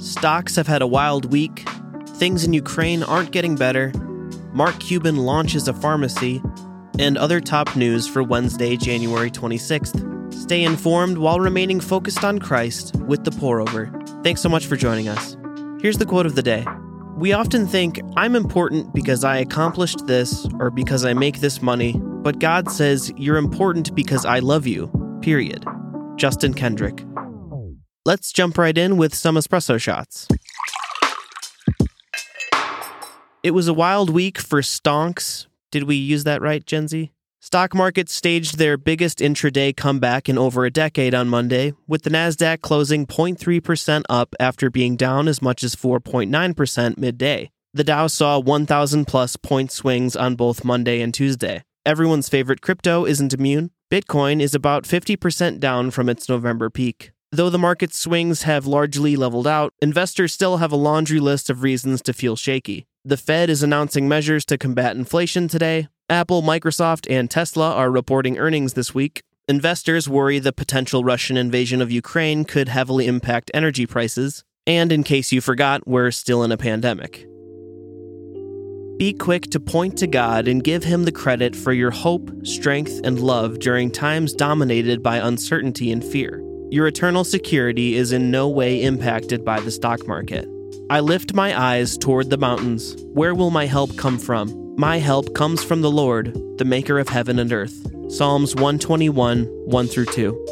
Stocks have had a wild week. Things in Ukraine aren't getting better. Mark Cuban launches a pharmacy. And other top news for Wednesday, January 26th. Stay informed while remaining focused on Christ with the pour over. Thanks so much for joining us. Here's the quote of the day We often think, I'm important because I accomplished this or because I make this money, but God says, You're important because I love you. Period. Justin Kendrick. Let's jump right in with some espresso shots. It was a wild week for stonks. Did we use that right, Gen Z? Stock markets staged their biggest intraday comeback in over a decade on Monday, with the Nasdaq closing 0.3% up after being down as much as 4.9% midday. The Dow saw 1,000 plus point swings on both Monday and Tuesday. Everyone's favorite crypto isn't immune. Bitcoin is about 50% down from its November peak. Though the market swings have largely leveled out, investors still have a laundry list of reasons to feel shaky. The Fed is announcing measures to combat inflation today. Apple, Microsoft, and Tesla are reporting earnings this week. Investors worry the potential Russian invasion of Ukraine could heavily impact energy prices. And in case you forgot, we're still in a pandemic. Be quick to point to God and give Him the credit for your hope, strength, and love during times dominated by uncertainty and fear. Your eternal security is in no way impacted by the stock market. I lift my eyes toward the mountains. Where will my help come from? My help comes from the Lord, the maker of heaven and earth. Psalms 121, 1 through 2.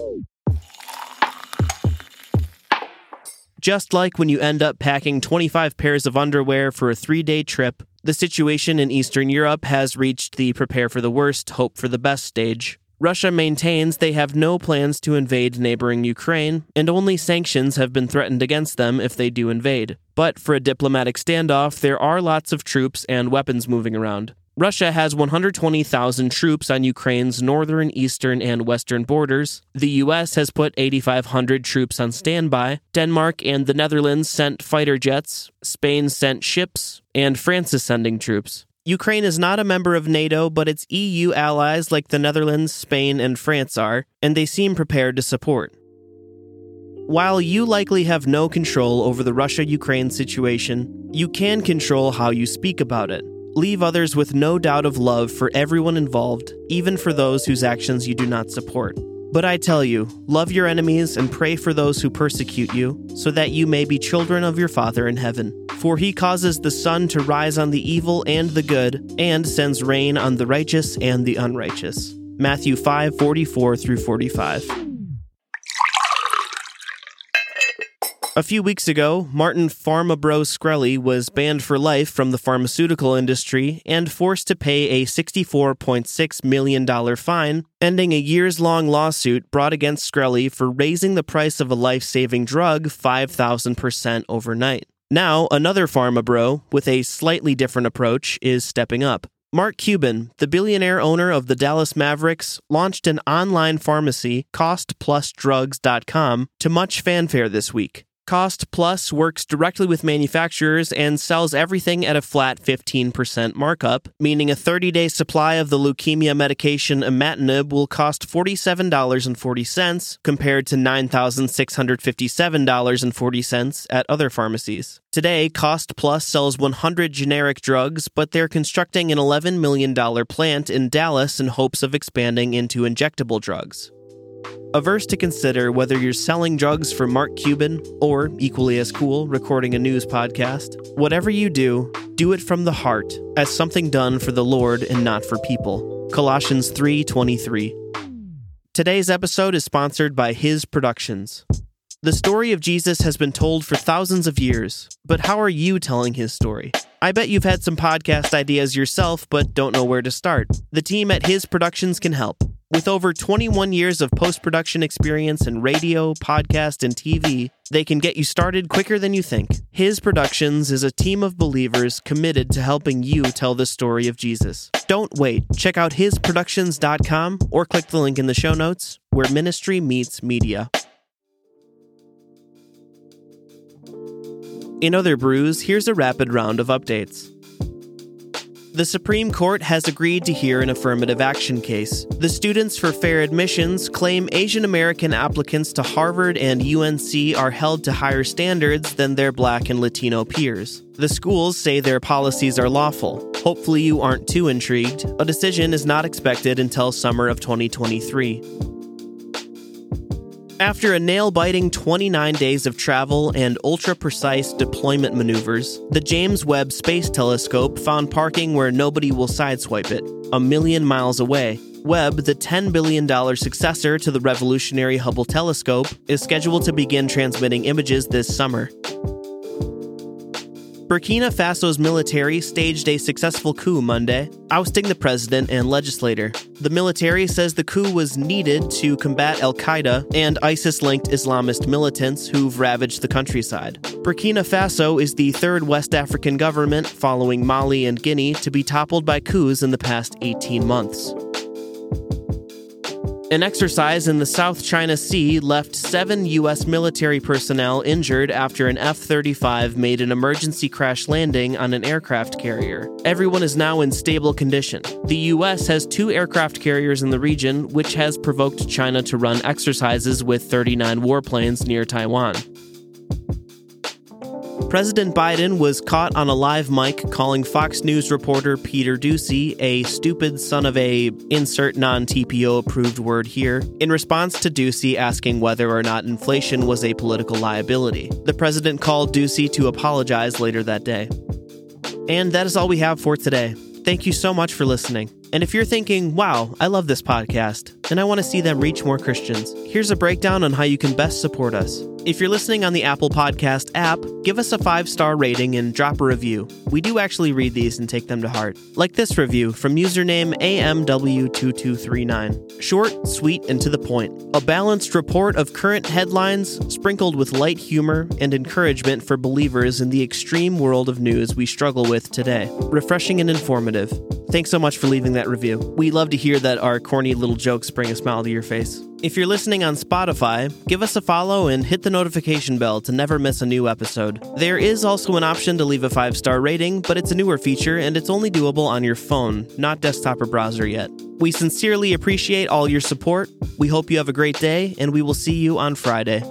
Just like when you end up packing 25 pairs of underwear for a three day trip, the situation in Eastern Europe has reached the prepare for the worst, hope for the best stage. Russia maintains they have no plans to invade neighboring Ukraine, and only sanctions have been threatened against them if they do invade. But for a diplomatic standoff, there are lots of troops and weapons moving around. Russia has 120,000 troops on Ukraine's northern, eastern, and western borders. The US has put 8,500 troops on standby. Denmark and the Netherlands sent fighter jets. Spain sent ships. And France is sending troops. Ukraine is not a member of NATO, but its EU allies like the Netherlands, Spain, and France are, and they seem prepared to support. While you likely have no control over the Russia Ukraine situation, you can control how you speak about it. Leave others with no doubt of love for everyone involved, even for those whose actions you do not support. But I tell you, love your enemies and pray for those who persecute you, so that you may be children of your Father in heaven. For he causes the sun to rise on the evil and the good, and sends rain on the righteous and the unrighteous. Matthew 5 44 through 45. A few weeks ago, Martin Pharmabro Shkreli was banned for life from the pharmaceutical industry and forced to pay a $64.6 million fine, ending a years long lawsuit brought against Shkreli for raising the price of a life saving drug 5,000% overnight. Now, another pharma bro, with a slightly different approach, is stepping up. Mark Cuban, the billionaire owner of the Dallas Mavericks, launched an online pharmacy, CostPlusDrugs.com, to much fanfare this week. Cost Plus works directly with manufacturers and sells everything at a flat 15% markup, meaning a 30 day supply of the leukemia medication imatinib will cost $47.40 compared to $9,657.40 at other pharmacies. Today, Cost Plus sells 100 generic drugs, but they're constructing an $11 million plant in Dallas in hopes of expanding into injectable drugs. A verse to consider whether you're selling drugs for Mark Cuban or, equally as cool, recording a news podcast. Whatever you do, do it from the heart, as something done for the Lord and not for people. Colossians 3:23. Today's episode is sponsored by His Productions. The story of Jesus has been told for thousands of years, but how are you telling his story? I bet you've had some podcast ideas yourself, but don't know where to start. The team at His Productions can help. With over 21 years of post production experience in radio, podcast, and TV, they can get you started quicker than you think. His Productions is a team of believers committed to helping you tell the story of Jesus. Don't wait. Check out hisproductions.com or click the link in the show notes where ministry meets media. In other brews, here's a rapid round of updates. The Supreme Court has agreed to hear an affirmative action case. The Students for Fair Admissions claim Asian American applicants to Harvard and UNC are held to higher standards than their black and Latino peers. The schools say their policies are lawful. Hopefully, you aren't too intrigued. A decision is not expected until summer of 2023. After a nail biting 29 days of travel and ultra precise deployment maneuvers, the James Webb Space Telescope found parking where nobody will sideswipe it, a million miles away. Webb, the $10 billion successor to the revolutionary Hubble telescope, is scheduled to begin transmitting images this summer. Burkina Faso's military staged a successful coup Monday, ousting the president and legislator. The military says the coup was needed to combat Al Qaeda and ISIS linked Islamist militants who've ravaged the countryside. Burkina Faso is the third West African government, following Mali and Guinea, to be toppled by coups in the past 18 months. An exercise in the South China Sea left seven U.S. military personnel injured after an F 35 made an emergency crash landing on an aircraft carrier. Everyone is now in stable condition. The U.S. has two aircraft carriers in the region, which has provoked China to run exercises with 39 warplanes near Taiwan. President Biden was caught on a live mic calling Fox News reporter Peter Doocy a stupid son of a insert non TPO approved word here in response to Doocy asking whether or not inflation was a political liability. The president called Doocy to apologize later that day. And that is all we have for today. Thank you so much for listening. And if you're thinking, wow, I love this podcast, and I want to see them reach more Christians, here's a breakdown on how you can best support us. If you're listening on the Apple Podcast app, give us a five star rating and drop a review. We do actually read these and take them to heart. Like this review from username AMW2239. Short, sweet, and to the point. A balanced report of current headlines sprinkled with light humor and encouragement for believers in the extreme world of news we struggle with today. Refreshing and informative. Thanks so much for leaving that review. We love to hear that our corny little jokes bring a smile to your face. If you're listening on Spotify, give us a follow and hit the notification bell to never miss a new episode. There is also an option to leave a five star rating, but it's a newer feature and it's only doable on your phone, not desktop or browser yet. We sincerely appreciate all your support. We hope you have a great day, and we will see you on Friday.